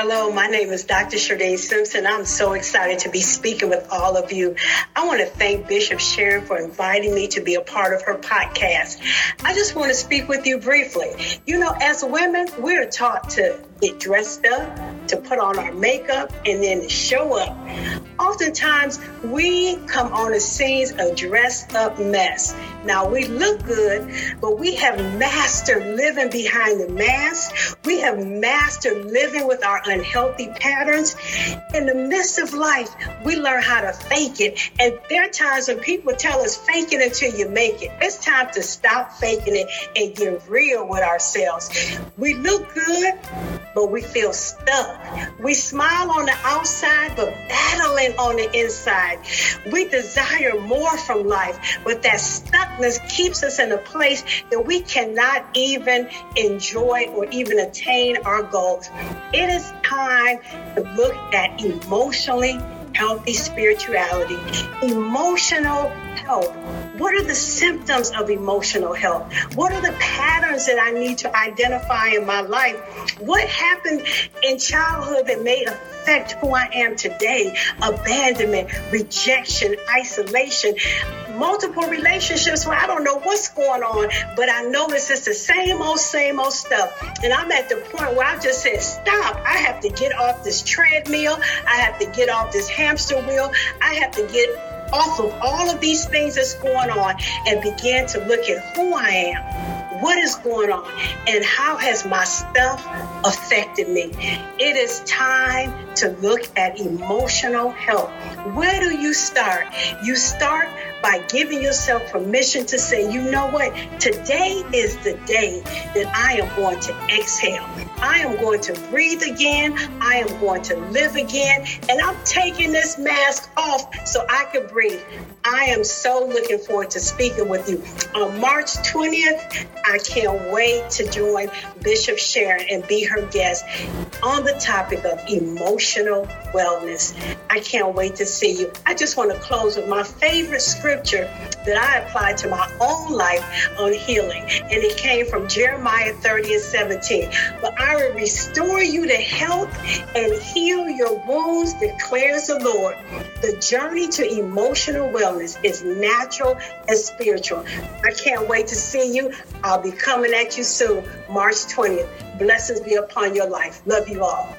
Hello, my name is Dr. Sherdene Simpson. I'm so excited to be speaking with all of you. I want to thank Bishop Sharon for inviting me to be a part of her podcast. I just want to speak with you briefly. You know, as women, we're taught to get dressed up, to put on our makeup, and then show up. Oftentimes, we come on the scenes a dressed up mess. Now, we look good, but we have mastered living behind the mask. We have mastered living with our unhealthy patterns. In the midst of life, we learn how to fake it. And there are times when people tell us, fake it until you make it. It's time to stop faking it and get real with ourselves. We look good, but we feel stuck. We smile on the outside, but battling on the inside. We desire more from life, but that stuckness keeps us in a place that we cannot even enjoy or even attain our goals. It is time to look at emotionally healthy spirituality, emotional health. What are the symptoms of emotional health? What are the patterns that I need to identify in my life? What happened in childhood that may affect who I am today? Abandonment, rejection, isolation, multiple relationships where I don't know what's going on, but I notice it's just the same old, same old stuff. And I'm at the point where I just said, stop. I have to get off this treadmill. I have to get off this hamster wheel. I have to get off of all of these things that's going on and begin to look at who I am, what is going on, and how has my stuff affected me. It is time to look at emotional health. Where do you start? You start by giving yourself permission to say, you know what? Today is the day that I am going to exhale. I am going to breathe again. I am going to live again. And I'm taking this mask off so I can breathe. I am so looking forward to speaking with you on March 20th. I can't wait to join Bishop Sharon and be her guest on the topic of emotional wellness. I can't wait to see you. I just want to close with my favorite scripture that I applied to my own life on healing. And it came from Jeremiah 30 and 17. But I will restore you to health and heal your wounds, declares the Lord. The journey to emotional wellness is natural and spiritual. I can't wait to see you. I'll be coming at you soon, March 20th. Blessings be upon your life. Love you all.